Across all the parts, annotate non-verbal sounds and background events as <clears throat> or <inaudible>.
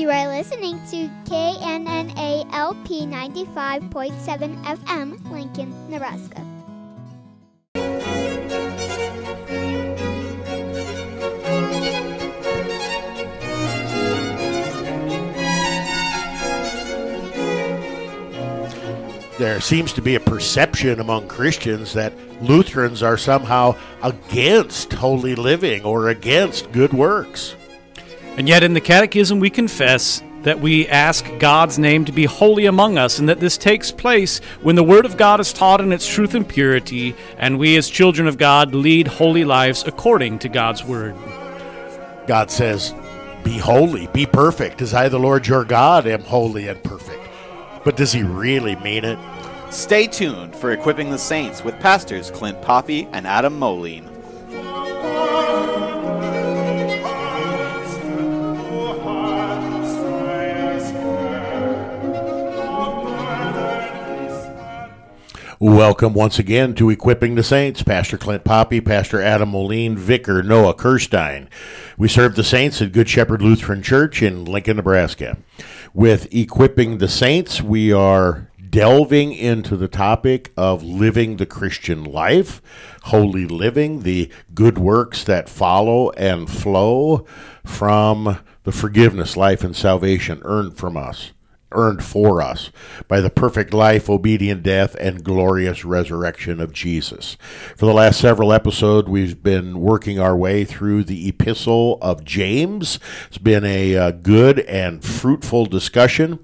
You are listening to KNNA LP 95.7 FM, Lincoln, Nebraska. there seems to be a perception among Christians that Lutherans are somehow against holy living or against good works. And yet, in the Catechism, we confess that we ask God's name to be holy among us, and that this takes place when the Word of God is taught in its truth and purity, and we, as children of God, lead holy lives according to God's Word. God says, Be holy, be perfect, as I, the Lord your God, am holy and perfect. But does he really mean it? Stay tuned for Equipping the Saints with pastors Clint Poppe and Adam Moline. Welcome once again to Equipping the Saints. Pastor Clint Poppe, Pastor Adam Moline, Vicar Noah Kerstein. We serve the saints at Good Shepherd Lutheran Church in Lincoln, Nebraska. With Equipping the Saints, we are delving into the topic of living the Christian life, holy living, the good works that follow and flow from the forgiveness, life, and salvation earned from us earned for us by the perfect life, obedient death, and glorious resurrection of Jesus. For the last several episodes, we've been working our way through the epistle of James. It's been a uh, good and fruitful discussion.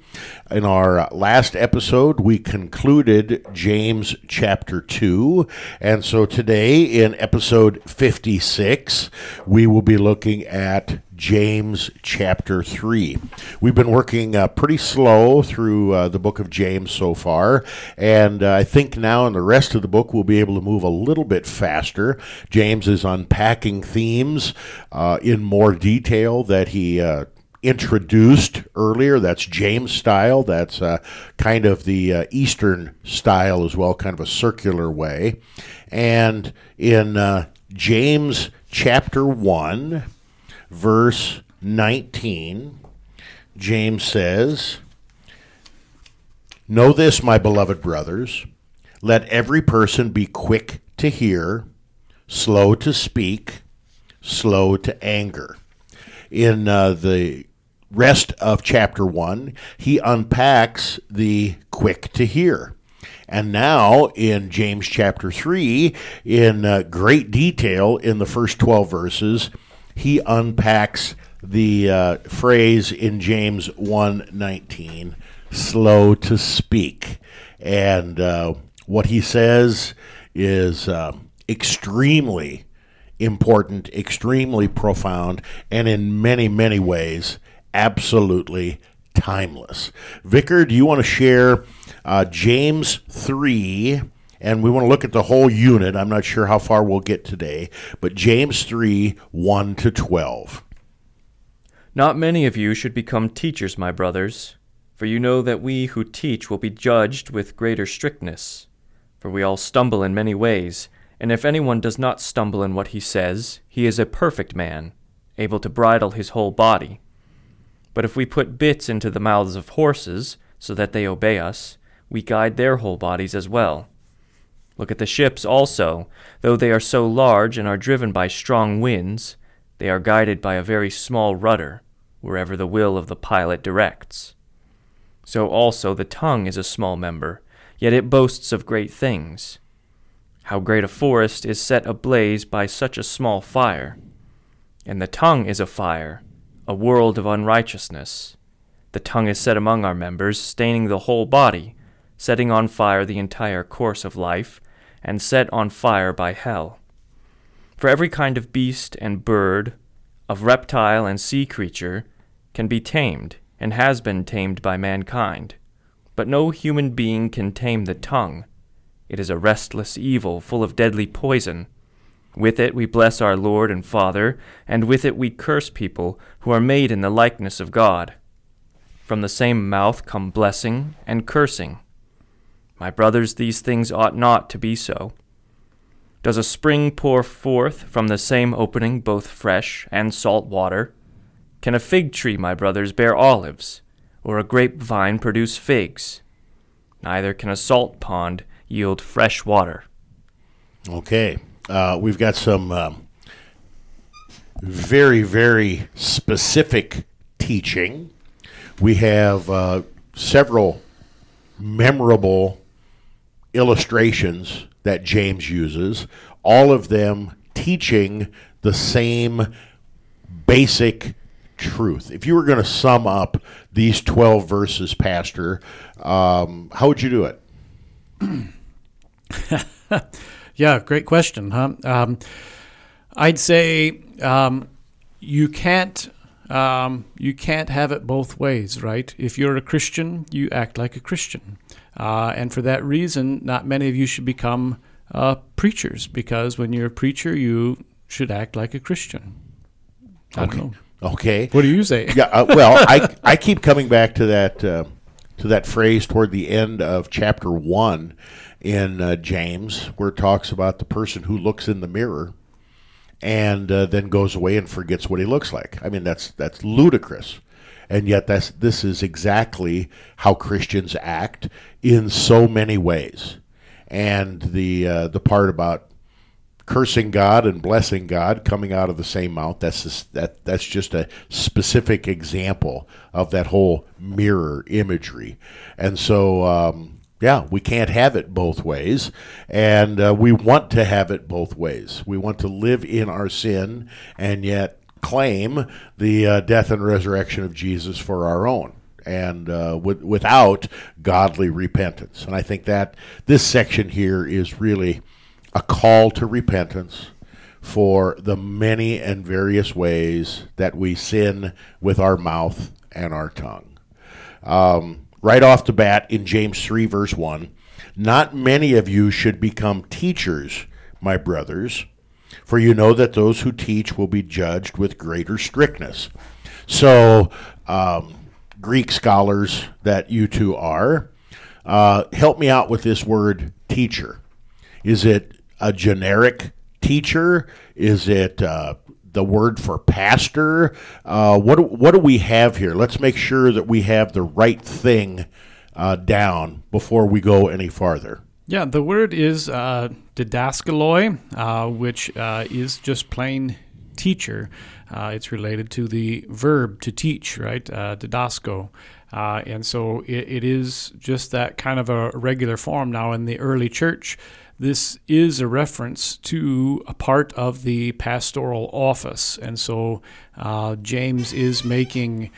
In our last episode, we concluded James chapter 2. And so today, in episode 56, we will be looking at James chapter 3. We've been working uh, pretty slow through uh, the book of James so far, and uh, I think now in the rest of the book we'll be able to move a little bit faster. James is unpacking themes uh, in more detail that he uh, introduced earlier. That's James style. That's uh, kind of the uh, Eastern style as well, kind of a circular way. And in uh, James chapter 1, verse 19, James says, Know this, my beloved brothers. Let every person be quick to hear, slow to speak, slow to anger. In uh, the rest of chapter 1, he unpacks the quick to hear. And now in James chapter 3, in uh, great detail in the first 12 verses, he unpacks the uh, phrase in James 1:19, slow to speak. And uh, what he says is uh, extremely important, extremely profound, and in many, many ways, absolutely timeless. Vicar, do you want to share uh, James 3? And we want to look at the whole unit. I'm not sure how far we'll get today, but James 3 1 to 12. Not many of you should become teachers, my brothers, for you know that we who teach will be judged with greater strictness. For we all stumble in many ways, and if anyone does not stumble in what he says, he is a perfect man, able to bridle his whole body. But if we put bits into the mouths of horses, so that they obey us, we guide their whole bodies as well. Look at the ships also. Though they are so large and are driven by strong winds, they are guided by a very small rudder, wherever the will of the pilot directs. So also the tongue is a small member, yet it boasts of great things. How great a forest is set ablaze by such a small fire! And the tongue is a fire, a world of unrighteousness. The tongue is set among our members, staining the whole body, setting on fire the entire course of life, and set on fire by hell. For every kind of beast and bird, of reptile and sea creature, can be tamed, and has been tamed by mankind. But no human being can tame the tongue. It is a restless evil, full of deadly poison. With it we bless our Lord and Father, and with it we curse people who are made in the likeness of God. From the same mouth come blessing and cursing. My brothers, these things ought not to be so. Does a spring pour forth from the same opening both fresh and salt water? Can a fig tree, my brothers, bear olives, or a grapevine produce figs? Neither can a salt pond yield fresh water. Okay. Uh, we've got some um, very, very specific teaching. We have uh, several memorable illustrations that James uses, all of them teaching the same basic truth. If you were going to sum up these 12 verses, Pastor, um, how would you do it? <laughs> Yeah, great question, huh? Um, I'd say um, you can't um, you can't have it both ways, right? If you're a Christian, you act like a Christian, uh, and for that reason, not many of you should become uh, preachers because when you're a preacher, you should act like a Christian. I don't know. Okay. What do you say? Yeah. Uh, well, I I keep coming back to that uh, to that phrase toward the end of chapter one in uh, James, where it talks about the person who looks in the mirror and uh, then goes away and forgets what he looks like. I mean, that's that's ludicrous, and yet that's this is exactly how Christians act in so many ways. And the uh, the part about cursing God and blessing God coming out of the same mouth. That's just, that that's just a specific example of that whole mirror imagery. And so, um, yeah, we can't have it both ways, and uh, we want to have it both ways. We want to live in our sin and yet claim the uh, death and resurrection of Jesus for our own and uh, with, without godly repentance. And I think that this section here is really a call to repentance for the many and various ways that we sin with our mouth and our tongue. Um, right off the bat in James 3, verse 1 Not many of you should become teachers, my brothers, for you know that those who teach will be judged with greater strictness. So, um, Greek scholars that you two are, uh, help me out with this word teacher. Is it a generic teacher? Is it uh, the word for pastor? Uh, what what do we have here? Let's make sure that we have the right thing uh, down before we go any farther. Yeah, the word is uh, didaskaloi, uh, which uh, is just plain teacher. Uh, it's related to the verb to teach, right? Uh, didasko. Uh, and so it, it is just that kind of a regular form. Now, in the early church, this is a reference to a part of the pastoral office. And so uh, James is making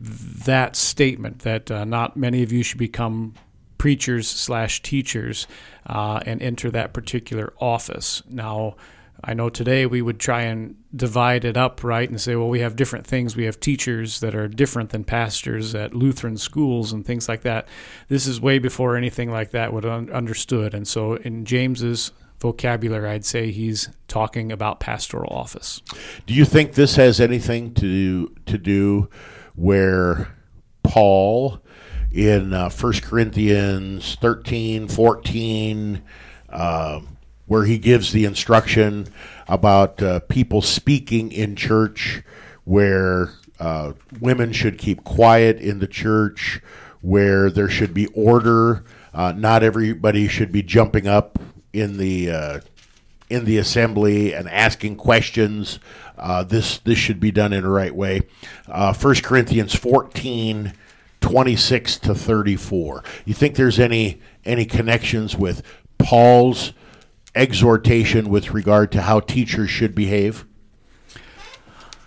that statement that uh, not many of you should become preachers slash teachers uh, and enter that particular office. Now, I know today we would try and divide it up, right, and say, well, we have different things. We have teachers that are different than pastors at Lutheran schools and things like that. This is way before anything like that would un- understood. And so in James's vocabulary, I'd say he's talking about pastoral office. Do you think this has anything to do, to do where Paul in uh, 1 Corinthians 13, 14, uh, where he gives the instruction about uh, people speaking in church, where uh, women should keep quiet in the church, where there should be order. Uh, not everybody should be jumping up in the uh, in the assembly and asking questions. Uh, this this should be done in the right way. First Corinthians 14, 26 to 34. You think there's any any connections with Paul's exhortation with regard to how teachers should behave?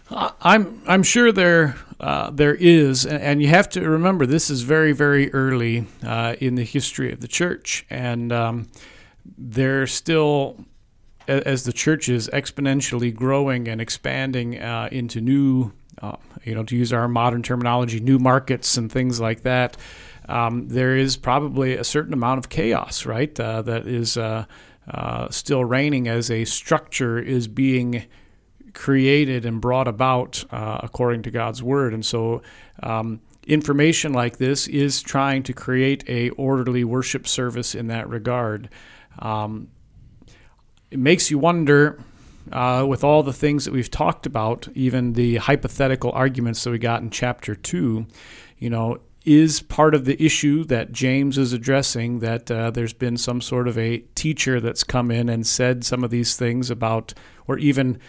I'm I'm sure there uh, there is, and you have to remember this is very very early uh, in the history of the church, and um, they're still as the church is exponentially growing and expanding uh, into new, uh, you know, to use our modern terminology, new markets and things like that. Um, there is probably a certain amount of chaos, right? Uh, that is uh, still reigning as a structure is being created and brought about uh, according to God's word. And so, um, information like this is trying to create a orderly worship service in that regard. Um, it makes you wonder, uh, with all the things that we've talked about, even the hypothetical arguments that we got in chapter 2, you know, is part of the issue that James is addressing that uh, there's been some sort of a teacher that's come in and said some of these things about, or even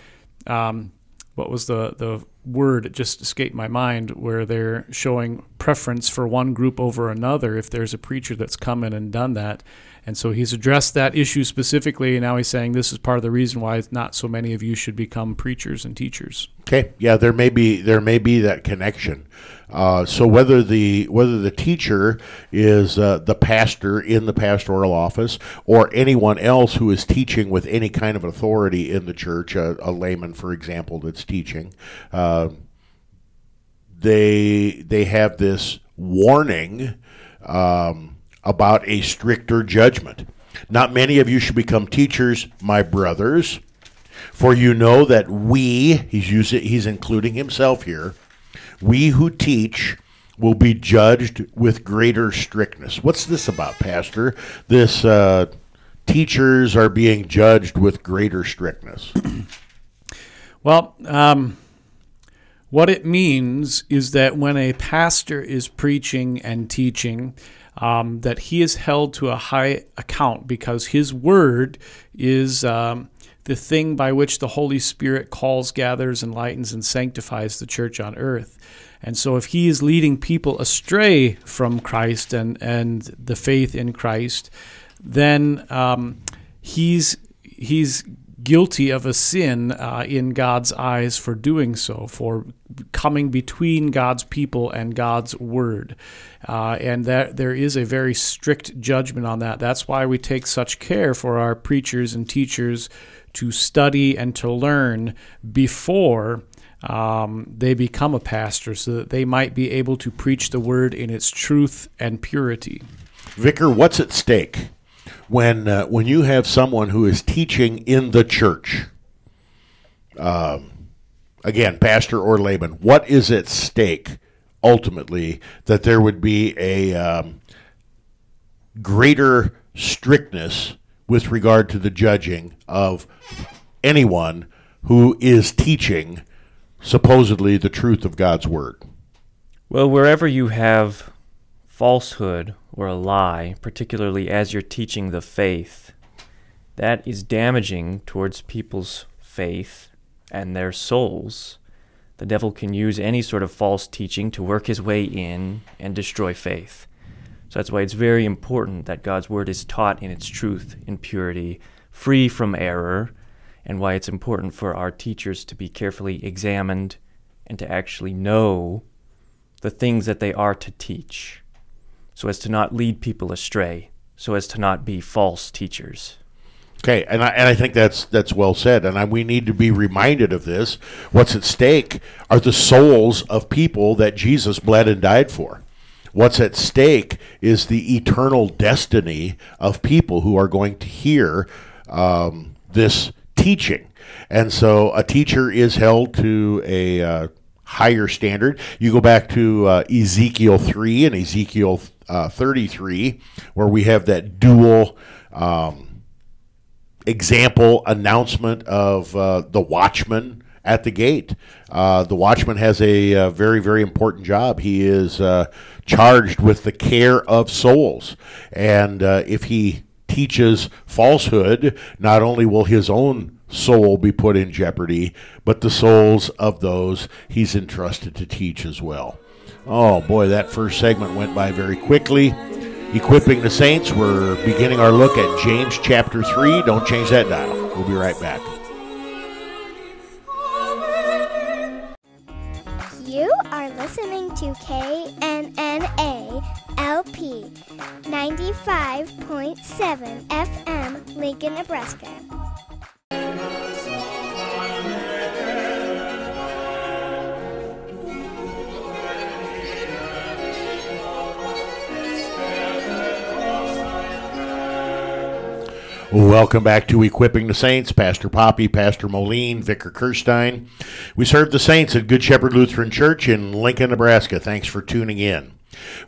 um, what was the, the word it just escaped my mind where they're showing preference for one group over another if there's a preacher that's come in and done that and so he's addressed that issue specifically and now he's saying this is part of the reason why not so many of you should become preachers and teachers Okay, yeah, there may be there may be that connection. Uh, so whether the whether the teacher is uh, the pastor in the pastoral office or anyone else who is teaching with any kind of authority in the church, a, a layman, for example, that's teaching, uh, they they have this warning um, about a stricter judgment. Not many of you should become teachers, my brothers. For you know that we, he's using, he's including himself here, we who teach will be judged with greater strictness. What's this about, Pastor? This uh, teachers are being judged with greater strictness. <clears throat> Well, um, what it means is that when a pastor is preaching and teaching, um, that he is held to a high account because his word is um, the thing by which the Holy Spirit calls, gathers, enlightens, and sanctifies the church on earth. And so, if he is leading people astray from Christ and, and the faith in Christ, then um, he's he's guilty of a sin uh, in God's eyes for doing so, for coming between God's people and God's word. Uh, and that there is a very strict judgment on that. That's why we take such care for our preachers and teachers to study and to learn before um, they become a pastor so that they might be able to preach the word in its truth and purity. Vicar, what's at stake when uh, when you have someone who is teaching in the church? Um, again, pastor or layman, what is at stake ultimately that there would be a um, greater strictness with regard to the judging of anyone who is teaching supposedly the truth of God's word. Well, wherever you have falsehood or a lie, particularly as you're teaching the faith, that is damaging towards people's faith and their souls. The devil can use any sort of false teaching to work his way in and destroy faith. So that's why it's very important that God's word is taught in its truth, in purity, free from error, and why it's important for our teachers to be carefully examined and to actually know the things that they are to teach, so as to not lead people astray, so as to not be false teachers. Okay, and I, and I think that's that's well said, and I, we need to be reminded of this. What's at stake are the souls of people that Jesus bled and died for. What's at stake is the eternal destiny of people who are going to hear um, this teaching. And so a teacher is held to a uh, higher standard. You go back to uh, Ezekiel 3 and Ezekiel uh, 33, where we have that dual. Um, example announcement of uh, the watchman at the gate. Uh, the watchman has a, a, uh, very, very important job. He is uh, charged with the care of souls. And uh, if he teaches falsehood, not only will his own soul be put in jeopardy, but the souls of those he's entrusted to teach as well. Oh boy, that first segment went by very quickly. Equipping the Saints, we're beginning our look at James chapter 3. Don't change that dial. We'll be right back. You are listening to KNNA LP 95.7 FM, Lincoln, Nebraska. Welcome back to Equipping the Saints. Pastor Poppe, Pastor Moline, Vicar Kerstein. We serve the saints at Good Shepherd Lutheran Church in Lincoln, Nebraska. Thanks for tuning in.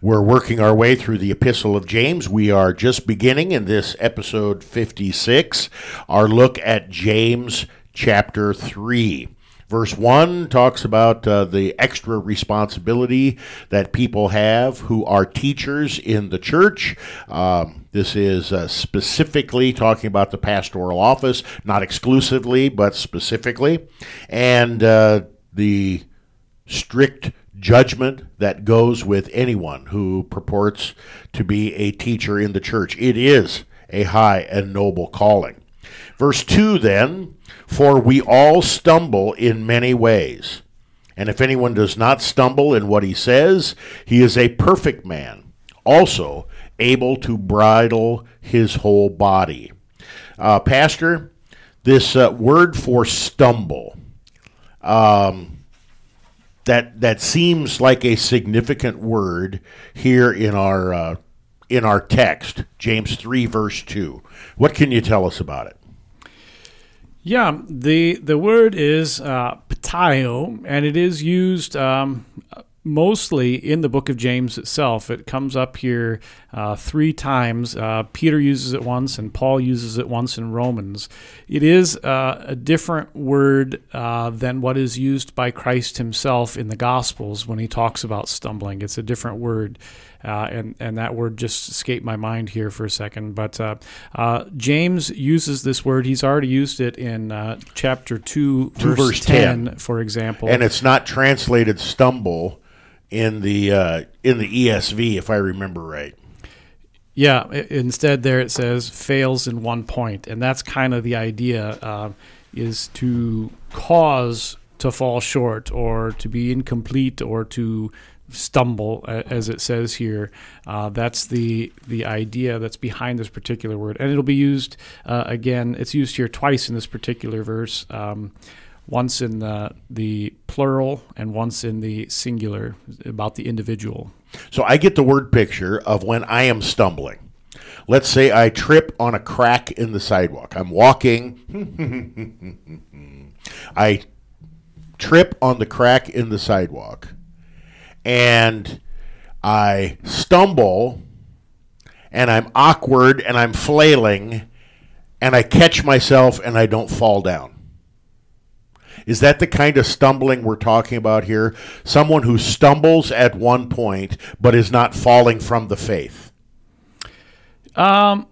We're working our way through the Epistle of James. We are just beginning in this episode 56, our look at James chapter 3. Verse 1 talks about uh, the extra responsibility that people have who are teachers in the church. Um, this is uh, specifically talking about the pastoral office, not exclusively, but specifically. And uh, the strict judgment that goes with anyone who purports to be a teacher in the church. It is a high and noble calling. Verse 2 then, for we all stumble in many ways. And if anyone does not stumble in what he says, he is a perfect man, also able to bridle his whole body. Uh, Pastor, this uh, word for stumble, um, that that seems like a significant word here in our uh, in our text, James three verse two. What can you tell us about it? Yeah, the the word is uh, ptaio, and it is used um, mostly in the book of James itself. It comes up here uh, three times. Uh, Peter uses it once, and Paul uses it once in Romans. It is uh, a different word uh, than what is used by Christ himself in the Gospels when he talks about stumbling. It's a different word. Uh, and and that word just escaped my mind here for a second. But uh, uh, James uses this word. He's already used it in uh, chapter two, Two, verse, verse 10, 10. for example. And it's not translated stumble in the uh, in the ESV, if I remember right. Yeah, instead there it says fails in one point, and that's kind of the idea uh, is to cause to fall short or to be incomplete or to stumble, as it says here. Uh, that's the the idea that's behind this particular word, and it'll be used uh, again. It's used here twice in this particular verse. Um, once in the, the plural and once in the singular about the individual. So I get the word picture of when I am stumbling. Let's say I trip on a crack in the sidewalk. I'm walking. <laughs> I trip on the crack in the sidewalk and I stumble and I'm awkward and I'm flailing and I catch myself and I don't fall down. Is that the kind of stumbling we're talking about here? Someone who stumbles at one point but is not falling from the faith. Um,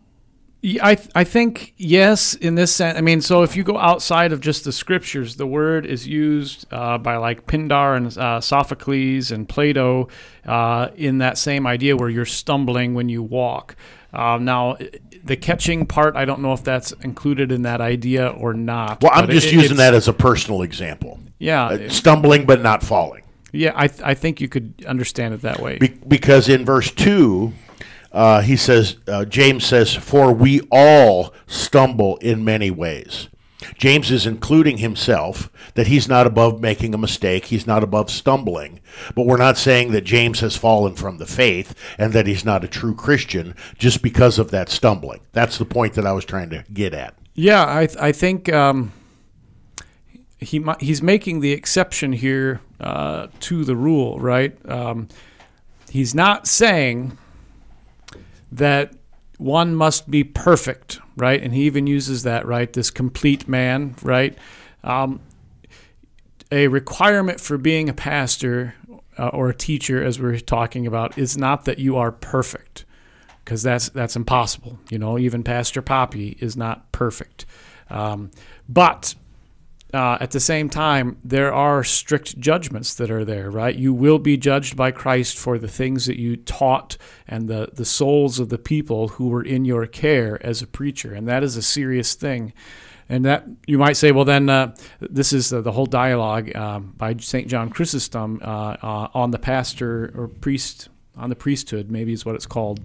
I th- I think yes in this sense. I mean, so if you go outside of just the scriptures, the word is used uh, by like Pindar and uh, Sophocles and Plato uh, in that same idea where you're stumbling when you walk. Uh, now, the catching part, I don't know if that's included in that idea or not. Well, I'm just it- using that as a personal example. Yeah, Uh, stumbling but not falling. yeah. I th- I think you could understand it that way. Be- because in verse 2, uh, he says, uh, James says, For we all stumble in many ways. James is including himself that he's not above making a mistake, he's not above stumbling. But we're not saying that James has fallen from the faith and that he's not a true Christian just because of that stumbling. That's the point that I was trying to get at. Yeah, I th- I think um, he he's making the exception here uh, to the rule, right? Um, he's not saying that one must be perfect, right? And he even uses that, right? This complete man, right? Um, a requirement for being a pastor uh, or a teacher, as we're talking about, is not that you are perfect because that's that's impossible. You know, even Pastor Poppe is not perfect. Um, but uh, at the same time, there are strict judgments that are there, right? You will be judged by Christ for the things that you taught and the, the souls of the people who were in your care as a preacher. And that is a serious thing. And that you might say, well, then uh, this is the, the whole dialogue um, by St. John Chrysostom uh, uh, on the pastor or priest on the priesthood, maybe is what it's called.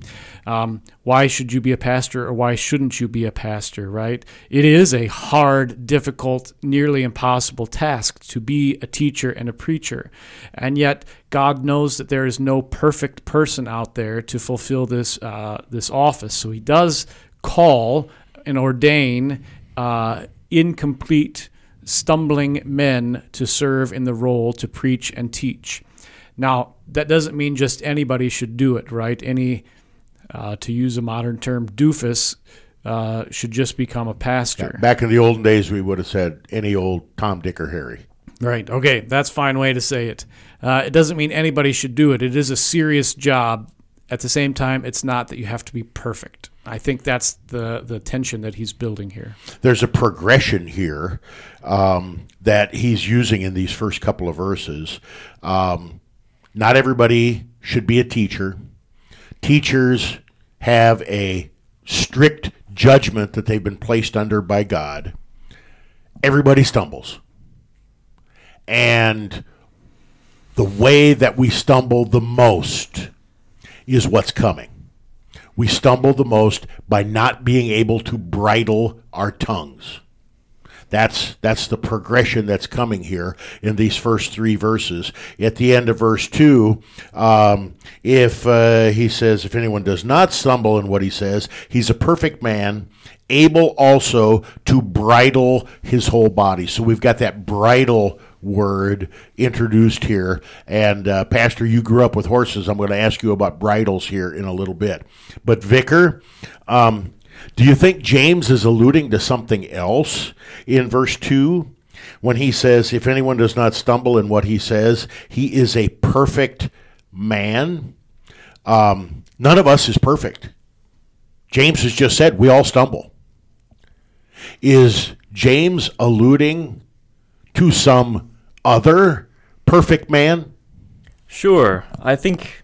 Um, why should you be a pastor or why shouldn't you be a pastor, right? It is a hard, difficult, nearly impossible task to be a teacher and a preacher. And yet, God knows that there is no perfect person out there to fulfill this, uh, this office. So He does call and ordain uh, incomplete, stumbling men to serve in the role to preach and teach. Now, that doesn't mean just anybody should do it, right? Any, uh, to use a modern term, doofus uh, should just become a pastor. Back in the olden days, we would have said any old Tom, Dick, or Harry. Right. Okay. That's a fine way to say it. Uh, it doesn't mean anybody should do it. It is a serious job. At the same time, it's not that you have to be perfect. I think that's the the tension that he's building here. There's a progression here um, that he's using in these first couple of verses. Um, not everybody should be a teacher. Teachers have a strict judgment that they've been placed under by God. Everybody stumbles. And the way that we stumble the most is what's coming. We stumble the most by not being able to bridle our tongues. That's that's the progression that's coming here in these first three verses. At the end of verse two, um, if uh, he says, "If anyone does not stumble in what he says, he's a perfect man, able also to bridle his whole body." So we've got that bridle word introduced here. And uh, Pastor, you grew up with horses. I'm going to ask you about bridles here in a little bit. But Vicar, um, do you think James is alluding to something else in verse 2 when he says, If anyone does not stumble in what he says, he is a perfect man? Um, none of us is perfect. James has just said we all stumble. Is James alluding to some other perfect man? Sure. I think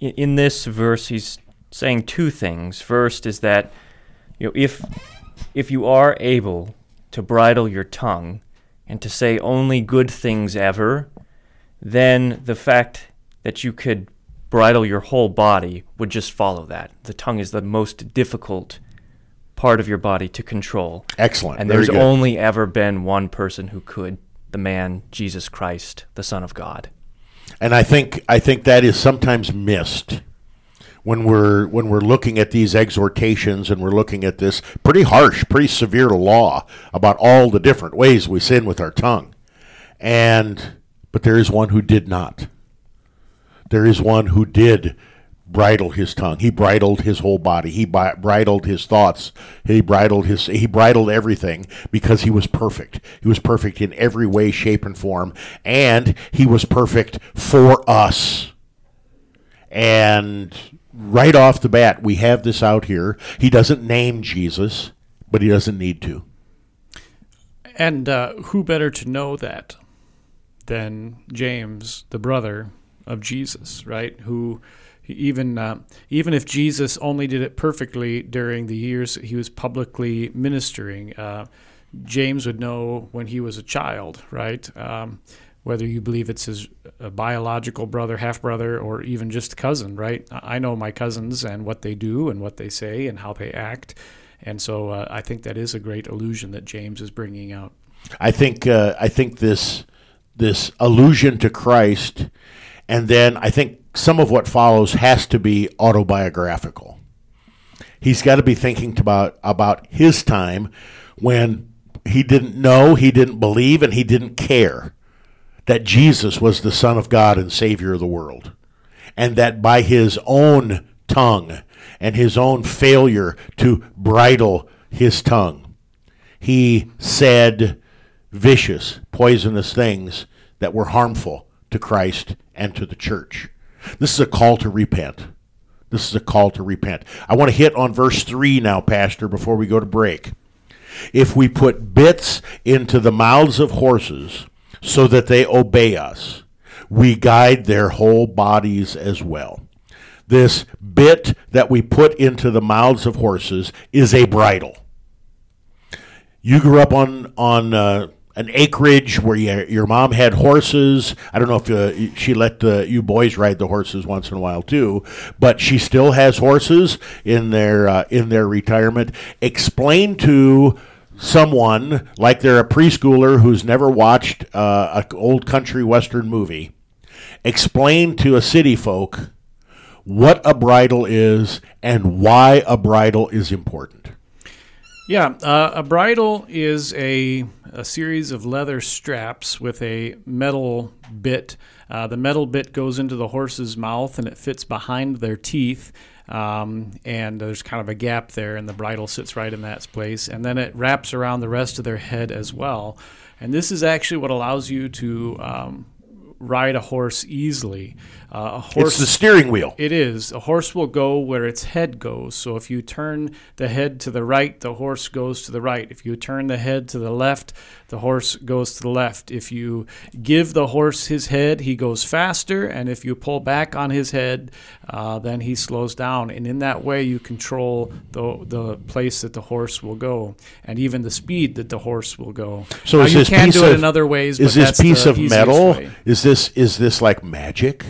in this verse he's saying two things. First is that you know if if you are able to bridle your tongue and to say only good things ever, then the fact that you could bridle your whole body would just follow that. The tongue is the most difficult part of your body to control. Excellent. And there's only ever been one person who could, the man Jesus Christ, the Son of God. and I think I think that is sometimes missed when we're when we're looking at these exhortations and we're looking at this pretty harsh, pretty severe law about all the different ways we sin with our tongue. And but there is one who did not. There is one who did bridle his tongue. He bridled his whole body. He bridled his thoughts. He bridled his he bridled everything because he was perfect. He was perfect in every way, shape and form, and he was perfect for us. And right off the bat, we have this out here. He doesn't name Jesus, but he doesn't need to. And uh, who better to know that than James, the brother of Jesus, right? Who even uh, even if Jesus only did it perfectly during the years he was publicly ministering, uh, James would know when he was a child, right? Um, whether you believe it's his biological brother, half brother, or even just cousin, right? I I know my cousins and what they do and what they say and how they act. And so uh, I think that is a great illusion that James is bringing out. I think uh, I think this this allusion to Christ, and then I think some of what follows has to be autobiographical. He's got to be thinking about about his time when he didn't know, he didn't believe, and he didn't care that Jesus was the Son of God and Savior of the world, and that by his own tongue and his own failure to bridle his tongue, he said vicious, poisonous things that were harmful to Christ and to the church. This is a call to repent. This is a call to repent. I want to hit on verse 3 now, Pastor, before we go to break. If we put bits into the mouths of horses so that they obey us, we guide their whole bodies as well. This bit that we put into the mouths of horses is a bridle you grew up on on uh, an acreage where you, your mom had horses. I don't know if uh, she let uh, you boys ride the horses once in a while too, but she still has horses in their uh, in their retirement. Explain to someone like they're a preschooler who's never watched uh, an old country western movie. Explain to a city folk what a bridle is and why a bridle is important. Yeah, uh, a bridle is a, a series of leather straps with a metal bit. Uh, the metal bit goes into the horse's mouth and it fits behind their teeth. Um, and there's kind of a gap there, and the bridle sits right in that place. And then it wraps around the rest of their head as well. And this is actually what allows you to um, ride a horse easily. Uh, a horse, It's the steering wheel. it is. A horse will go where its head goes. So if you turn the head to the right, the horse goes to the right. If you turn the head to the left, the horse goes to the left. If you give the horse his head, he goes faster. And if you pull back on his head, uh, then he slows down. And in that way, you control the, the place that the horse will go and even the speed that the horse will go. So Now, is you this can piece do it of- in other ways. Is but this piece of metal? way. Is this is this like magic?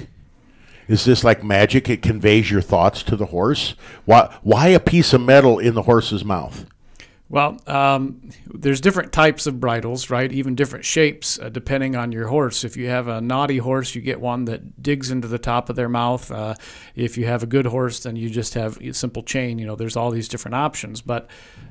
Is this like magic? It conveys your thoughts to the horse. Why why a piece of metal in the horse's mouth? Well, um, there's different types of bridles, right? Even different shapes uh, depending on your horse. If you have a naughty horse, you get one that digs into the top of their mouth. Uh, if you have a good horse, then you just have a simple chain. You know, there's all these different options. But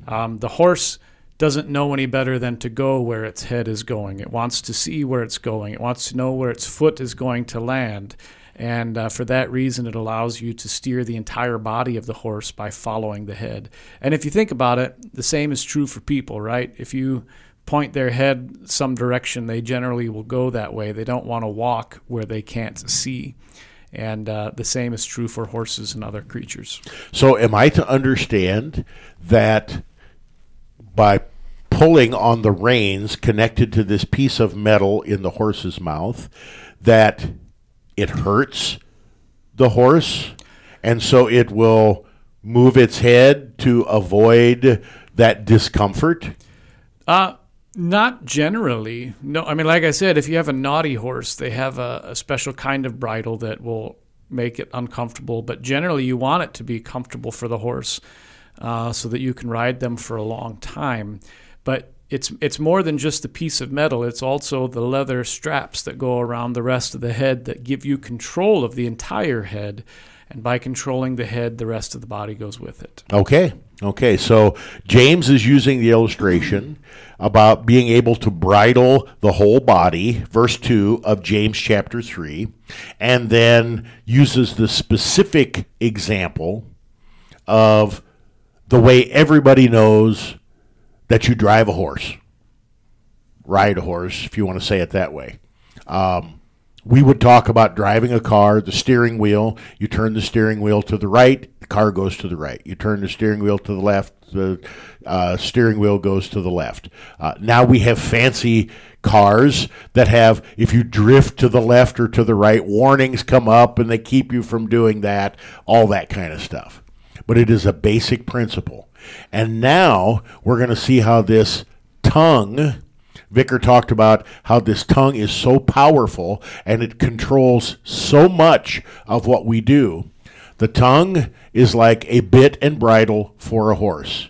um, the horse doesn't know any better than to go where its head is going. It wants to see where it's going. It wants to know where its foot is going to land. And uh, for that reason, it allows you to steer the entire body of the horse by following the head. And if you think about it, the same is true for people, right? If you point their head some direction, they generally will go that way. They don't want to walk where they can't see. And uh, the same is true for horses and other creatures. So am I to understand that by pulling on the reins connected to this piece of metal in the horse's mouth that it hurts the horse and so it will move its head to avoid that discomfort? Uh, not generally. No, I mean, like I said, if you have a naughty horse, they have a, a special kind of bridle that will make it uncomfortable. But generally, you want it to be comfortable for the horse uh, so that you can ride them for a long time. But it's it's more than just the piece of metal. It's also the leather straps that go around the rest of the head that give you control of the entire head. And by controlling the head, the rest of the body goes with it. Okay. Okay. So James is using the illustration about being able to bridle the whole body, verse 2 of James chapter 3, and then uses the specific example of the way everybody knows that you drive a horse, ride a horse, if you want to say it that way. Um, we would talk about driving a car, the steering wheel. You turn the steering wheel to the right, the car goes to the right. You turn the steering wheel to the left, the uh, steering wheel goes to the left. Uh, now we have fancy cars that have, if you drift to the left or to the right, warnings come up and they keep you from doing that, all that kind of stuff. But it is a basic principle. And now we're going to see how this tongue Vicar talked about how this tongue is so powerful and it controls so much of what we do. The tongue is like a bit and bridle for a horse.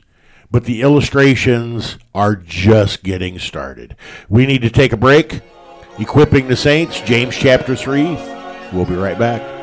But the illustrations are just getting started. We need to take a break. Equipping the Saints, James chapter 3. We'll be right back.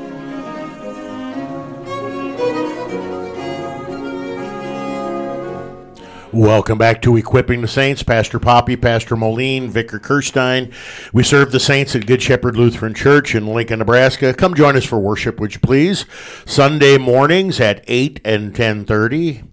Welcome back to Equipping the Saints. Pastor Poppe, Pastor Moline, Vicar Kerstein. We serve the saints at Good Shepherd Lutheran Church in Lincoln, Nebraska. Come join us for worship, would you please? Sunday mornings at 8 and 1030.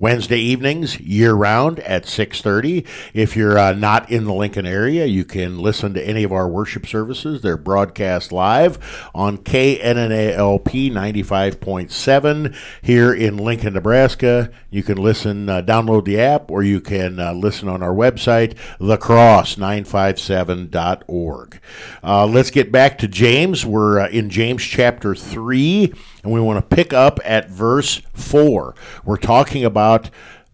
Wednesday evenings, year round at 6:30. If you're uh, not in the Lincoln area, you can listen to any of our worship services. They're broadcast live on KNNALP 95.7 here in Lincoln, Nebraska. You can listen, uh, download the app, or you can uh, listen on our website, thecross957.org. Uh, let's get back to James. We're uh, in James chapter 3 and we want to pick up at verse 4. We're talking about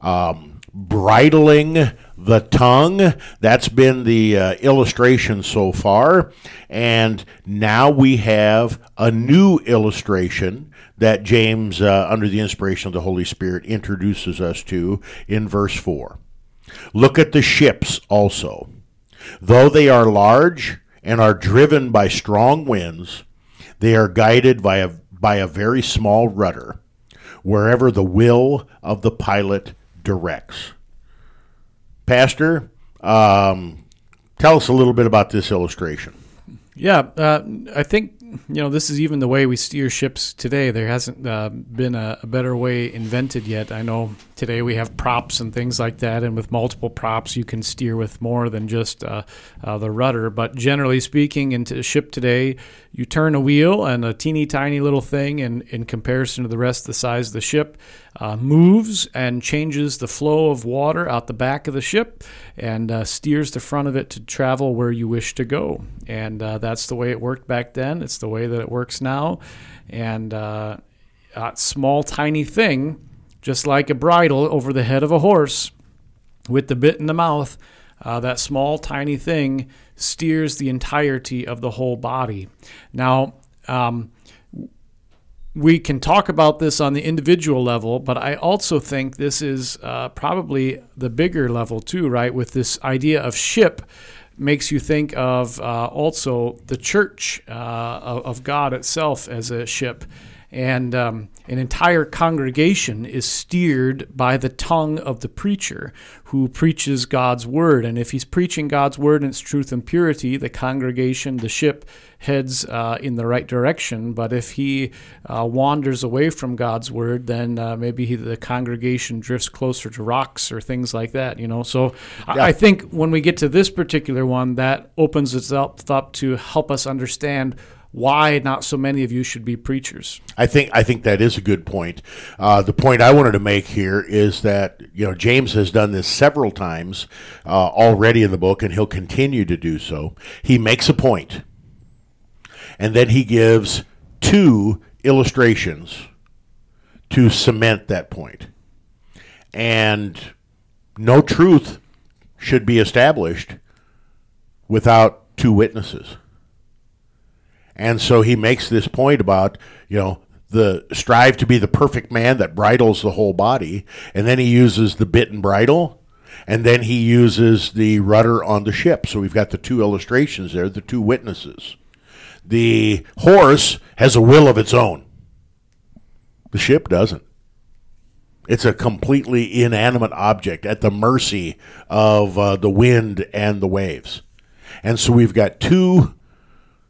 um, bridling the tongue. That's been the uh, illustration so far. And now we have a new illustration that James, uh, under the inspiration of the Holy Spirit, introduces us to in verse 4. Look at the ships also. Though they are large and are driven by strong winds, they are guided by a, by a very small rudder, wherever the will of the pilot directs. Pastor, um, tell us a little bit about this illustration. Yeah, uh, I think you know this is even the way we steer ships today. There hasn't uh, been a, a, better way invented yet. I know today we have props and things like that, and with multiple props, you can steer with more than just uh, uh the rudder. But generally speaking, into a ship today, you turn a wheel, and a teeny tiny little thing, in, in comparison to the rest of the size of the ship, uh, moves and changes the flow of water out the back of the ship and uh, steers the front of it to travel where you wish to go. And uh, that's the way it worked back then. It's the way that it works now. And uh, a small, tiny thing, just like a bridle over the head of a horse with the bit in the mouth, uh, that small, tiny thing steers the entirety of the whole body. Now, um, we can talk about this on the individual level, but I also think this is uh, probably the bigger level too, right? With this idea of ship, makes you think of uh, also the church uh, of God itself as a ship and um, an entire congregation is steered by the tongue of the preacher who preaches God's word. And if he's preaching God's word in its truth and purity, the congregation, the ship, heads uh, in the right direction. But if he uh, wanders away from God's word, then uh, maybe he, the congregation drifts closer to rocks or things like that. You know, so yeah. I, I think when we get to this particular one, that opens itself up to help us understand why not so many of you should be preachers. I think I think that is a good point. Uh, the point I wanted to make here is that you know James has done this several times uh, already in the book, and he'll continue to do so. He makes a point, and then he gives two illustrations to cement that point. And no truth should be established without two witnesses. And so he makes this point about, you know, the strive to be the perfect man that bridles the whole body. And then he uses the bit and bridle. And then he uses the rudder on the ship. So we've got the two illustrations there, the two witnesses. The horse has a will of its own, the ship doesn't. It's a completely inanimate object at the mercy of uh, the wind and the waves. And so we've got two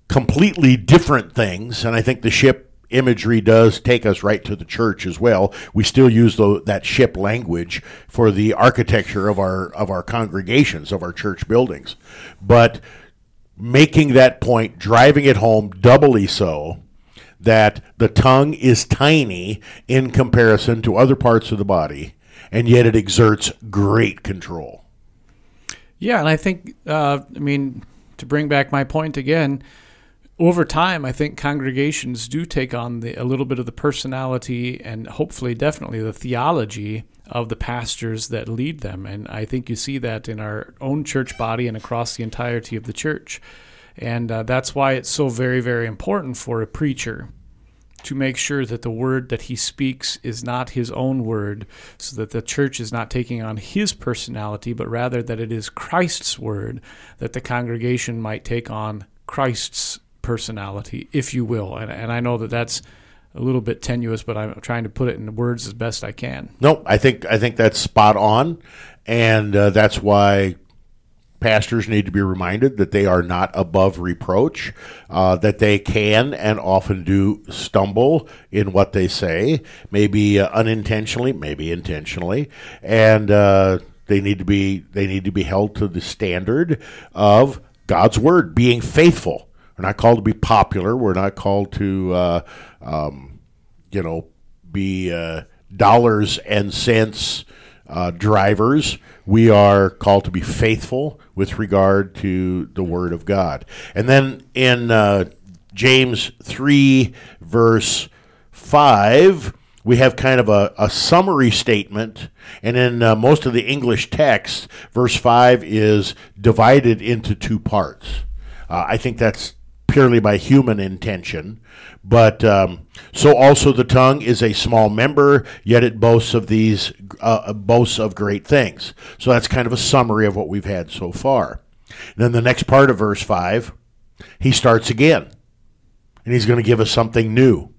completely different things. And I think the ship imagery does take us right to the church as well. We still use the, that ship language for the architecture of our of our congregations of our church buildings, but making that point, driving it home doubly so. That the tongue is tiny in comparison to other parts of the body, and yet it exerts great control. Yeah, and I think, uh, I mean, to bring back my point again, over time, I think congregations do take on the, a little bit of the personality and hopefully, definitely, the theology of the pastors that lead them. And I think you see that in our own church body and across the entirety of the church. And uh, that's why it's so very, very important for a preacher to make sure that the word that he speaks is not his own word, so that the church is not taking on his personality, but rather that it is Christ's word, that the congregation might take on Christ's personality, if you will. And, and I know that that's a little bit tenuous, but I'm trying to put it in words as best I can. Nope, I think I think that's spot on, and uh, that's why pastors need to be reminded that they are not above reproach, uh, that they can and often do stumble in what they say, maybe uh, unintentionally, maybe intentionally, and uh, they need to be they need to be held to the standard of God's word, being faithful we're not called to be popular. We're not called to, uh, um, you know, be uh, dollars and cents uh, drivers. We are called to be faithful with regard to the Word of God. And then in uh, James 3, verse 5, we have kind of a, a summary statement. And in uh, most of the English text, verse 5 is divided into two parts. Uh, I think that's purely by human intention. But um, so also the tongue is a small member, yet it boasts of these uh, boasts of great things. So that's kind of a summary of what we've had so far. Then the next part of verse 5, he starts again. And he's going to give us something new.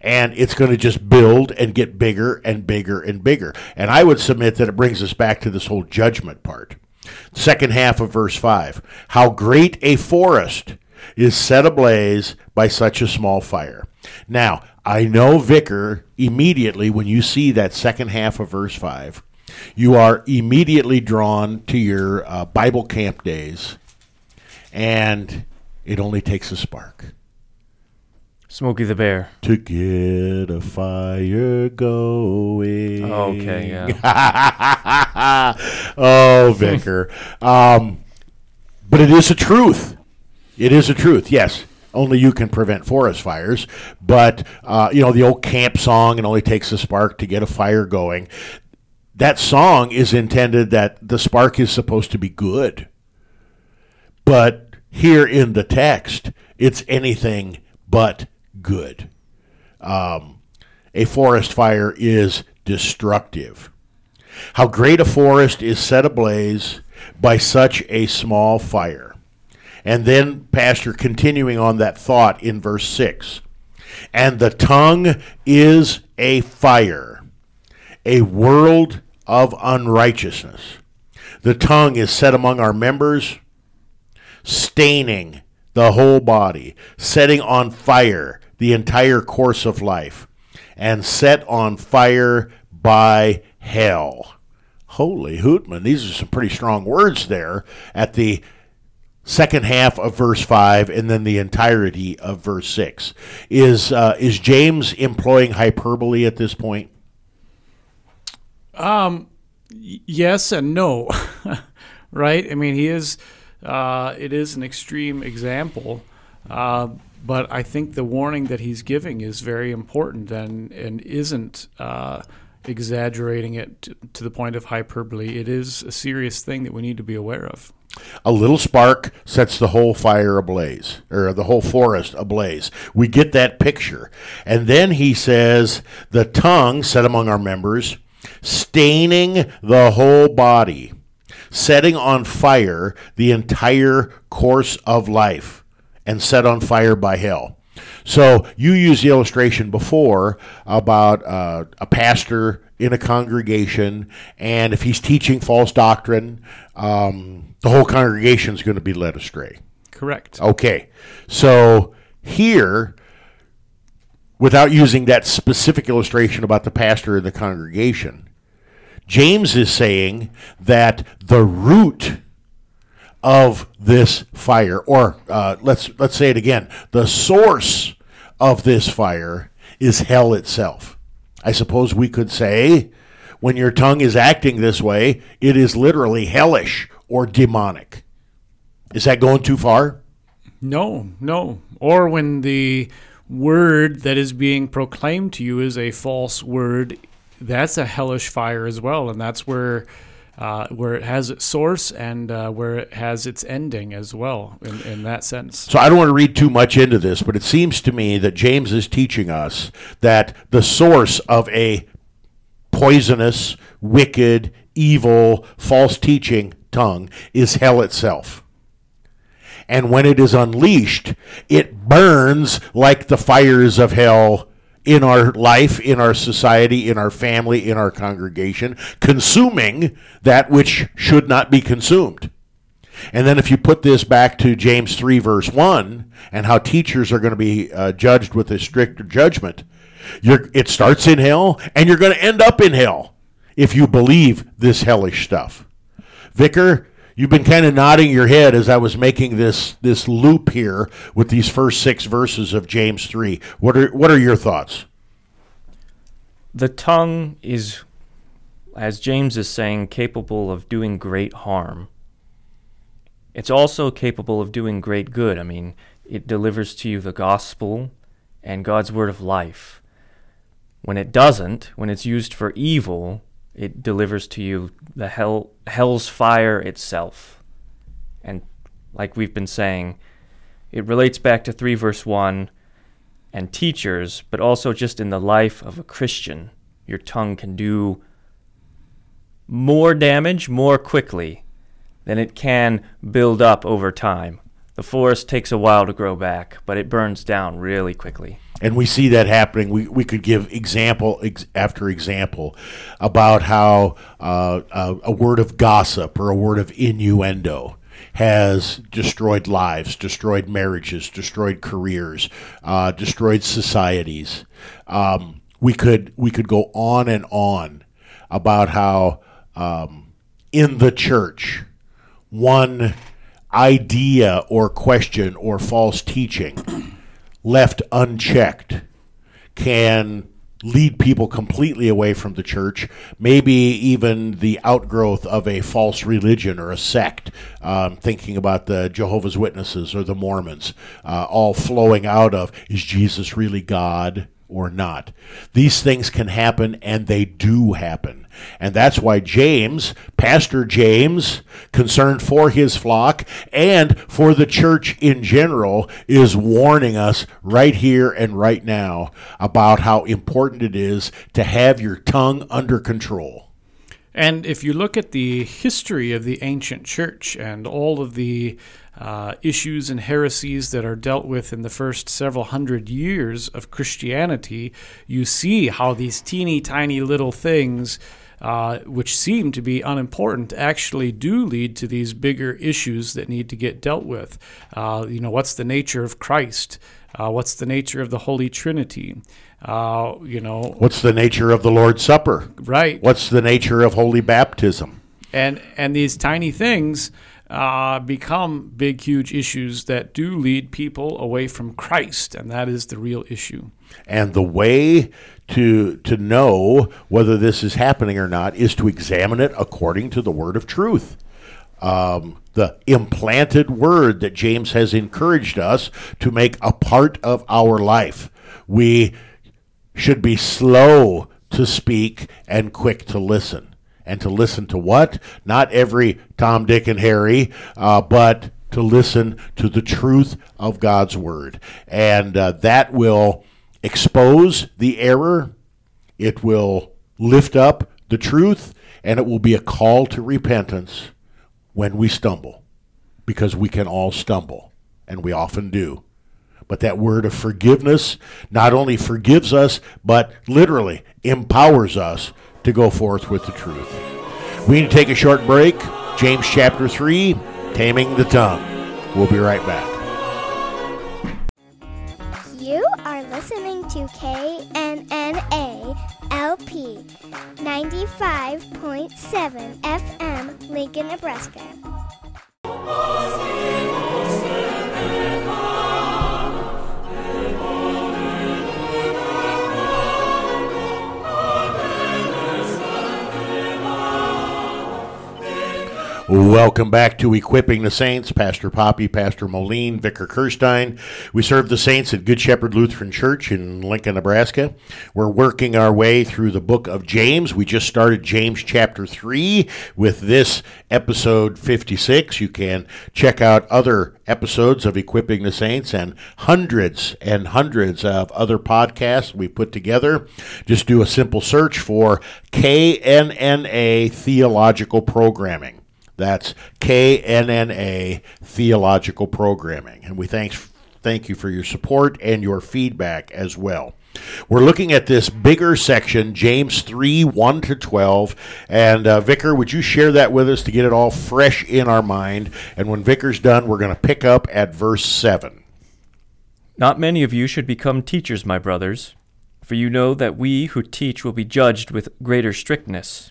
And it's going to just build and get bigger and bigger and bigger. And I would submit that it brings us back to this whole judgment part. Second half of verse 5 How great a forest is set ablaze by such a small fire. Now, I know, Vicar, immediately when you see that second half of verse 5, you are immediately drawn to your uh, Bible camp days, and it only takes a spark. Smokey the Bear. To get a fire going. Okay, yeah. <laughs> oh, Vicar. um, but it is a truth. It is a truth, yes. Only you can prevent forest fires. But, uh, you know, the old camp song, it only takes a spark to get a fire going. That song is intended that the spark is supposed to be good. But here in the text, it's anything but good. Um, a forest fire is destructive. How great a forest is set ablaze by such a small fire. And then, Pastor, continuing on that thought in verse 6 and the tongue is a fire, a world of unrighteousness. The tongue is set among our members, staining the whole body, setting on fire the entire course of life, and set on fire by hell. Holy Hootman, these are some pretty strong words there at the second half of verse 5 and then the entirety of verse 6 is uh, is james employing hyperbole at this point? Um, yes and no <laughs> right? I mean he is uh, it is an extreme example uh, but i think the warning that he's giving is very important and and isn't uh, exaggerating it to, to the point of hyperbole. It is a serious thing that we need to be aware of a little spark sets the whole fire ablaze or the whole forest ablaze. We get that picture. And then he says the tongue set among our members staining the whole body setting on fire the entire course of life and set on fire by hell. So you used the illustration before about uh, a pastor in a congregation, and if he's teaching false doctrine, um, the whole congregation is going to be led astray. correct Okay, so here, without using that specific illustration about the pastor and the congregation, James is saying that the root of this fire, or uh, let's let's say it again, the source of this fire is hell itself. I suppose we could say, when your tongue is acting this way, it is literally hellish or demonic. Is that going too far? No, no. Or when the word that is being proclaimed to you is a false word, that's a hellish fire as well, and that's where uh, where it has its source and uh, where it has its ending as well. In, in that sense, So I don't want to read too much into this, but it seems to me that James is teaching us that the source of a poisonous, wicked, evil, false teaching tongue is hell itself. And when it is unleashed, it burns like the fires of hell in our life, in our society, in our family, in our congregation, consuming that which should not be consumed. And then if you put this back to James 3, verse 1, and how teachers are going to be uh, judged with a stricter judgment, it starts in hell, and you're going to end up in hell if you believe this hellish stuff. Vicar, you've been kind of nodding your head as I was making this, this loop here with these first six verses of James 3. What are, what are your thoughts? The tongue is, as James is saying, capable of doing great harm. It's also capable of doing great good. I mean, it delivers to you the gospel and God's word of life. When it doesn't, when it's used for evil, it delivers to you the hell hell's fire itself. And like we've been saying, it relates back to 3 verse 1 and teachers, but also just in the life of a Christian. Your tongue can do more damage more quickly than it can build up over time. The forest takes a while to grow back, but it burns down really quickly. And we see that happening. We, we could give example ex- after example about how uh, a, a word of gossip or a word of innuendo has destroyed lives, destroyed marriages, destroyed careers, uh, destroyed societies. Um, we could we could go on and on about how um, in the church one idea or question or false teaching left unchecked can lead people completely away from the church, maybe even the outgrowth of a false religion or a sect, um, thinking about the Jehovah's Witnesses or the Mormons, uh, all flowing out of is Jesus really God? Or not. These things can happen, and they do happen. And that's why James, Pastor James, concerned for his flock and for the church in general, is warning us right here and right now about how important it is to have your tongue under control. And if you look at the history of the ancient church and all of the uh, issues and heresies that are dealt with in the first several hundred years of Christianity, you see how these teeny tiny little things, uh, which seem to be unimportant, actually do lead to these bigger issues that need to get dealt with. Uh, you know, what's the nature of Christ? Uh, what's the nature of the Holy Trinity? Uh, you know, What's the nature of the Lord's Supper? right? What's the nature of holy baptism? and and these tiny things uh, become big, huge issues that do lead people away from Christ, and that is the real issue. And the way to to know whether this is happening or not is to examine it according to the word of truth. Um, the implanted word that James has encouraged us to make a part of our life. We should be slow to speak and quick to listen. And to listen to what? Not every Tom, Dick, and Harry, uh, but to listen to the truth of God's word. And uh, that will expose the error, it will lift up the truth, and it will be a call to repentance when we stumble. Because we can all stumble, and we often do. But that word of forgiveness not only forgives us, but literally empowers us to go forth with the truth. We need to take a short break. James chapter 3, Taming the Tongue. We'll be right back. You are listening to KNNA LP 95.7 FM, Lincoln, Nebraska. Welcome back to Equipping the Saints. Pastor Poppe, Pastor Moline, Vicar Kerstein. We serve the saints at Good Shepherd Lutheran Church in Lincoln, Nebraska. We're working our way through the book of James. We just started James chapter 3 with this episode 56. You can check out other episodes of Equipping the Saints and hundreds and hundreds of other podcasts we put together. Just do a simple search for KNNA Theological Programming. That's KNNA Theological Programming. And we thanks, thank you for your support and your feedback as well. We're looking at this bigger section, James 3 1 to 12. And uh, Vicar, would you share that with us to get it all fresh in our mind? And when Vicar's done, we're going to pick up at verse 7. Not many of you should become teachers, my brothers, for you know that we who teach will be judged with greater strictness.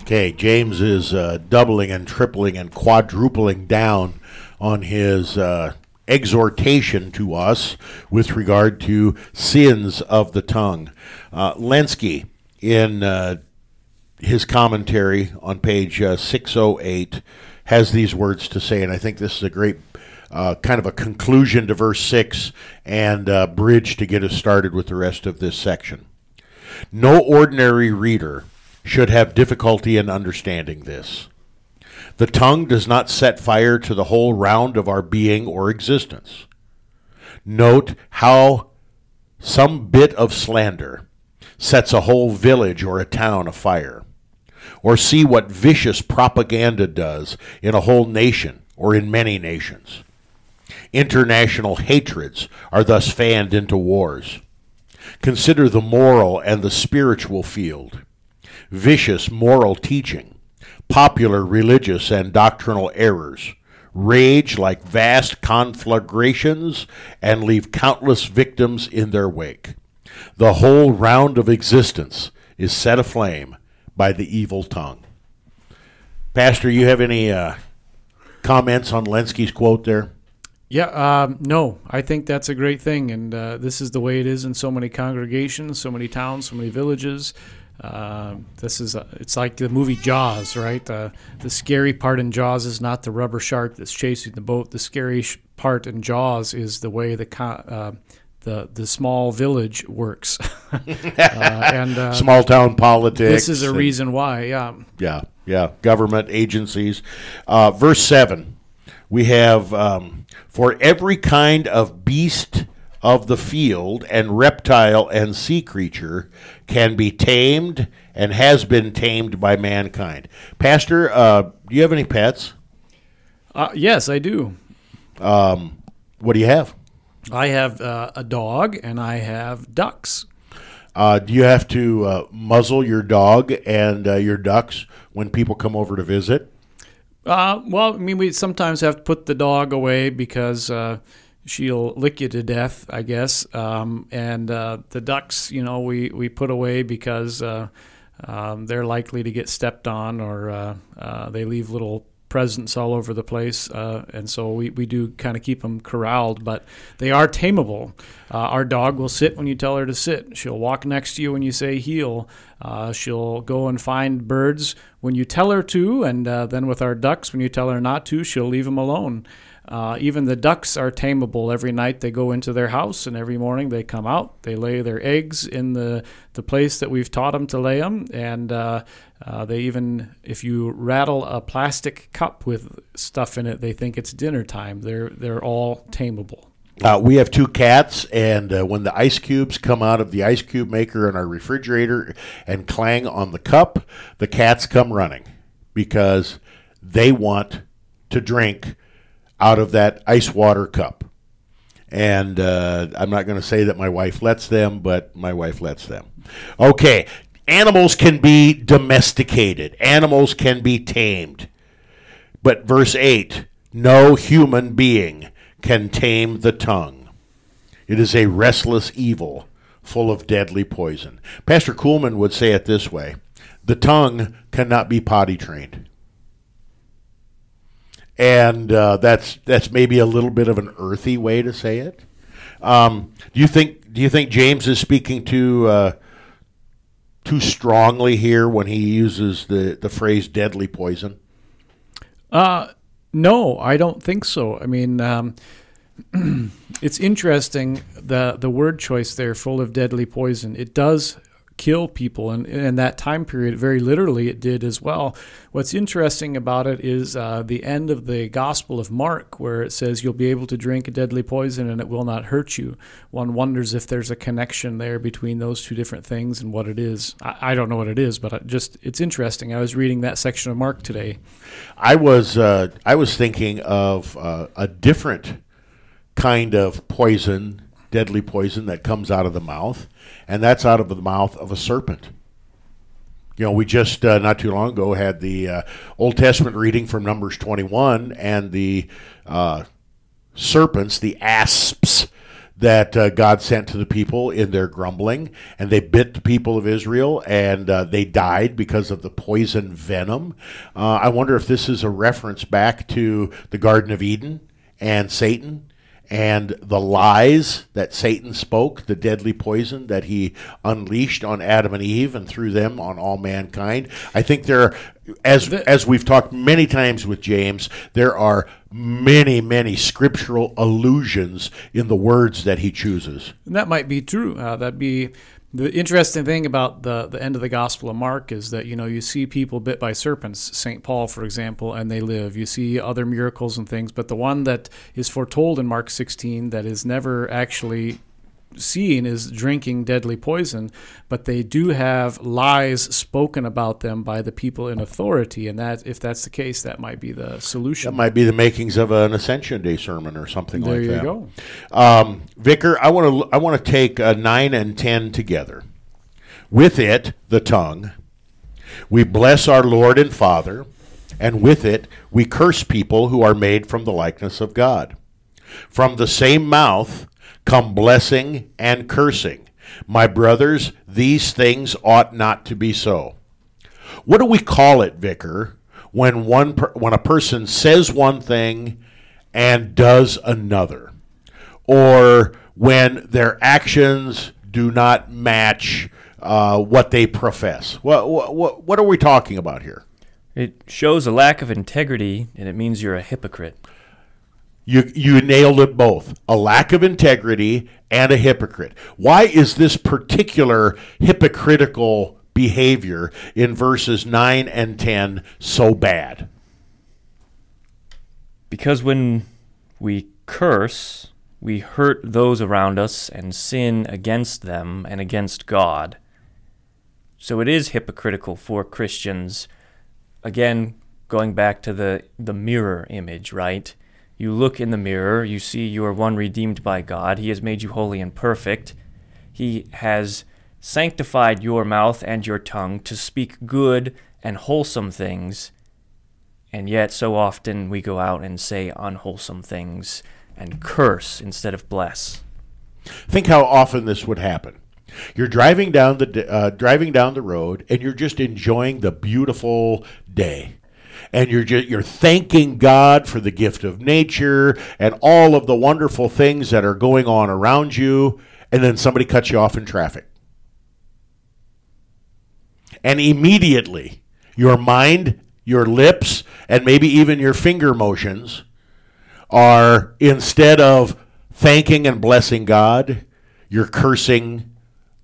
Okay, James is uh, doubling and tripling and quadrupling down on his uh, exhortation to us with regard to sins of the tongue. Uh, Lenski, in uh, his commentary on page uh, 608, has these words to say, and I think this is a great uh, kind of a conclusion to verse 6 and uh, bridge to get us started with the rest of this section. No ordinary reader should have difficulty in understanding this. The tongue does not set fire to the whole round of our being or existence. Note how some bit of slander sets a whole village or a town afire. Or see what vicious propaganda does in a whole nation or in many nations. International hatreds are thus fanned into wars. Consider the moral and the spiritual field. Vicious moral teaching, popular religious and doctrinal errors, rage like vast conflagrations and leave countless victims in their wake. The whole round of existence is set aflame by the evil tongue. Pastor, you have any uh, comments on Lenski's quote there? Yeah, um, no, I think that's a great thing, and uh, this is the way it is in so many congregations, so many towns, so many villages. Uh, this is a, it's like the movie Jaws, right? Uh, the scary part in Jaws is not the rubber shark that's chasing the boat. The scary sh- part in Jaws is the way the uh, the the small village works, <laughs> uh, and uh, Small town politics. this is a reason why. Yeah, Yeah, yeah. Government agencies. Uh, verse 7, we have um, for every kind of beast of the field and reptile and sea creature can be tamed and has been tamed by mankind. Pastor, uh, do you have any pets? uh, yes, I do. What do you have? I have uh, a dog and I have ducks. Uh, do you have to uh, muzzle your dog and uh, your ducks when people come over to visit? Uh, well, I mean, we sometimes have to put the dog away because uh, she'll lick you to death, I guess. Um, and uh, the ducks, you know, we, we put away because uh, um, they're likely to get stepped on or uh, uh, they leave little presents all over the place. Uh, and so we, we do kind of keep them corralled, but they are tameable. Uh, our dog will sit when you tell her to sit. She'll walk next to you when you say heel. Uh, she'll go and find birds when you tell her to, and uh, then with our ducks, when you tell her not to, she'll leave them alone. Uh, even the ducks are tameable. Every night they go into their house, and every morning they come out. They lay their eggs in the, the place that we've taught them to lay them, and uh, uh, they even, if you rattle a plastic cup with stuff in it, they think it's dinner time. They're they're all tameable. Uh, we have two cats, and uh, when the ice cubes come out of the ice cube maker in our refrigerator and clang on the cup, the cats come running because they want to drink out of that ice water cup. And uh, I'm not going to say that my wife lets them, but my wife lets them. Okay, animals can be domesticated, animals can be tamed. But verse 8 no human being can tame the tongue. It is a restless evil full of deadly poison. Pastor Kuhlman would say it this way the tongue cannot be potty trained. And uh, that's that's maybe a little bit of an earthy way to say it. Um, do you think do you think James is speaking too uh, too strongly here when he uses the, the phrase deadly poison? Uh, no, I don't think so. I mean, um, <clears throat> it's interesting the the word choice there, full of deadly poison. It does kill people. And in that time period, very literally, it did as well. What's interesting about it is uh, the end of the Gospel of Mark, where it says you'll be able to drink a deadly poison and it will not hurt you. One wonders if there's a connection there between those two different things and what it is. I, I don't know what it is, but I just it's interesting. I was reading that section of Mark today. I was uh, I was thinking of uh, a different kind of poison, deadly poison that comes out of the mouth, and that's out of the mouth of a serpent. You know, we just uh, not too long ago had the uh, Old Testament reading from Numbers 21 and the uh, serpents, the asps that uh, God sent to the people in their grumbling, and they bit the people of Israel, and uh, they died because of the poison venom. Uh, I wonder if this is a reference back to the Garden of Eden and Satan and the lies that Satan spoke, the deadly poison that he unleashed on Adam and Eve and through them on all mankind. I think there are, as as we've talked many times with James, there are many many scriptural allusions in the words that he chooses. And that might be true. Uh, that'd be the interesting thing about the, the end of the Gospel of Mark is that you know you see people bit by serpents, Saint Paul, for example, and they live. You see other miracles and things, but the one that is foretold in Mark 16 that is never actually seen is drinking deadly poison, but they do have lies spoken about them by the people in authority, and that if that's the case, that might be the solution. That might be the makings of an Ascension Day sermon or something there like you go. Um, Vicar, I want to I want to take uh, nine and ten together. With it, the tongue, we bless our Lord and Father, and with it we curse people who are made from the likeness of God. From the same mouth come blessing and cursing. My brothers, these things ought not to be so. What do we call it, Vicar, when one per, when a person says one thing and does another, or when their actions do not match uh, what they profess? What, what what are we talking about here? It shows a lack of integrity, and it means you're a hypocrite. You you nailed it both. A lack of integrity and a hypocrite. Why is this particular hypocritical behavior in verses 9 and 10 so bad? Because when we curse, we hurt those around us and sin against them and against God. So it is hypocritical for Christians. Again, going back to the, the mirror image, right? You look in the mirror, you see you are one redeemed by God. He has made you holy and perfect. He has sanctified your mouth and your tongue to speak good and wholesome things. And yet, so often we go out and say unwholesome things and curse instead of bless. Think how often this would happen. You're driving down the uh, driving down the road, and you're just enjoying the beautiful day, and you're just you're thanking God for the gift of nature and all of the wonderful things that are going on around you, and then somebody cuts you off in traffic, and immediately your mind, your lips, and maybe even your finger motions are instead of thanking and blessing God, you're cursing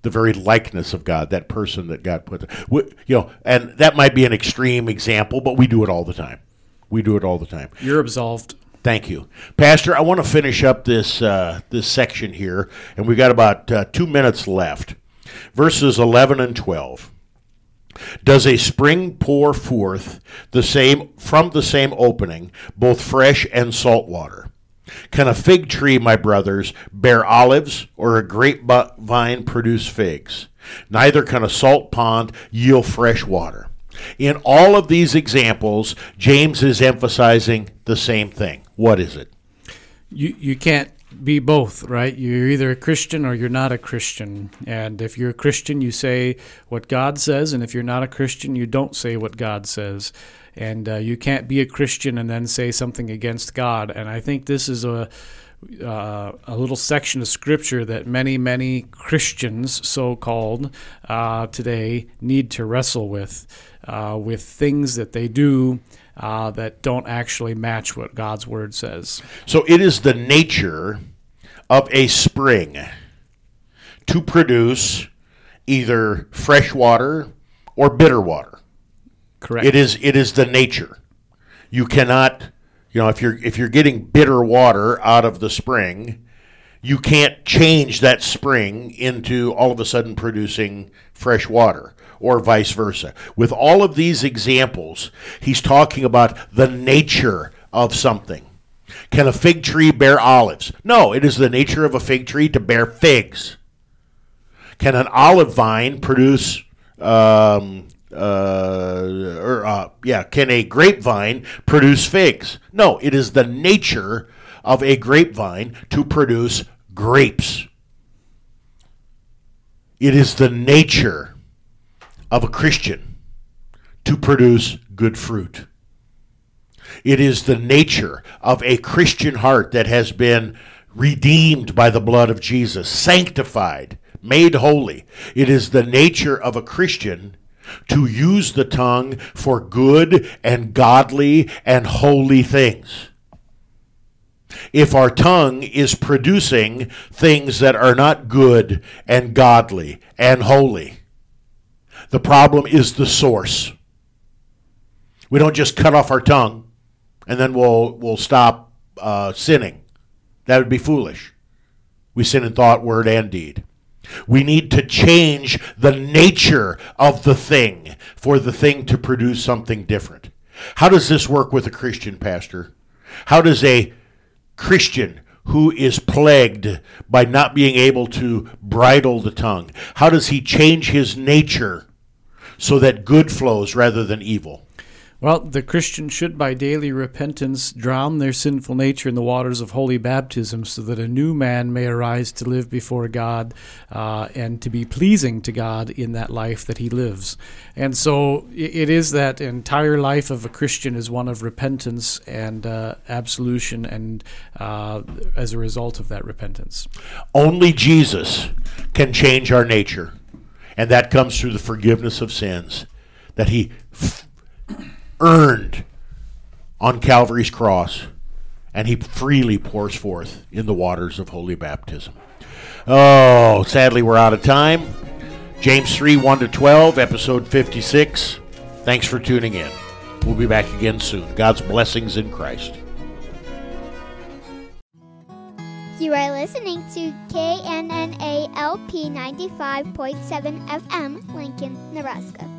the very likeness of God, that person that God put there. We- You know, and that might be an extreme example, but we do it all the time. We do it all the time. You're absolved. Thank you, Pastor. I want to finish up this uh, this section here, and we've got about uh, two minutes left. Verses eleven and twelve. Does a spring pour forth the same from the same opening, both fresh and salt water? Can a fig tree, my brothers, bear olives, or a grapevine produce figs? Neither can a salt pond yield fresh water. In all of these examples, James is emphasizing the same thing. What is it? you you can't be both, right? You're either a Christian or you're not a Christian. And if you're a Christian, you say what God says, and if you're not a Christian, you don't say what God says. And uh, you can't be a Christian and then say something against God. And I think this is a uh, a little section of scripture that many, many Christians, so called, uh, today need to wrestle with, uh, with things that they do uh, that don't actually match what God's word says. So it is the nature of a spring to produce either fresh water or bitter water. Correct. It is it is the nature. You cannot, you know, if you're if you're getting bitter water out of the spring, you can't change that spring into all of a sudden producing fresh water or vice versa. With all of these examples, he's talking about the nature of something. Can a fig tree bear olives? No, it is the nature of a fig tree to bear figs. Can an olive vine produce um, uh, or uh, yeah, can a grapevine produce figs? No, it is the nature of a grapevine to produce grapes. It is the nature of a Christian to produce good fruit. It is the nature of a Christian heart that has been redeemed by the blood of Jesus, sanctified, made holy. It is the nature of a Christian to use the tongue for good and godly and holy things. If our tongue is producing things that are not good and godly and holy, the problem is the source. We don't just cut off our tongue and then we'll we'll stop uh, sinning. That would be foolish. We sin in thought, word, and deed. We need to change the nature of the thing for the thing to produce something different. How does this work with a Christian pastor? How does a Christian who is plagued by not being able to bridle the tongue, how does he change his nature so that good flows rather than evil? Well, the Christian should by daily repentance drown their sinful nature in the waters of holy baptism so that a new man may arise to live before God uh, and to be pleasing to God in that life that he lives. And so it is that entire life of a Christian is one of repentance and uh, absolution, and uh, as a result of that repentance. Only Jesus can change our nature, and that comes through the forgiveness of sins that he. Earned on Calvary's cross, and he freely pours forth in the waters of holy baptism. Oh, sadly, we're out of time. James 3 1 to 12, episode 56. Thanks for tuning in. We'll be back again soon. God's blessings in Christ. You are listening to KNNALP 95.7 FM, Lincoln, Nebraska.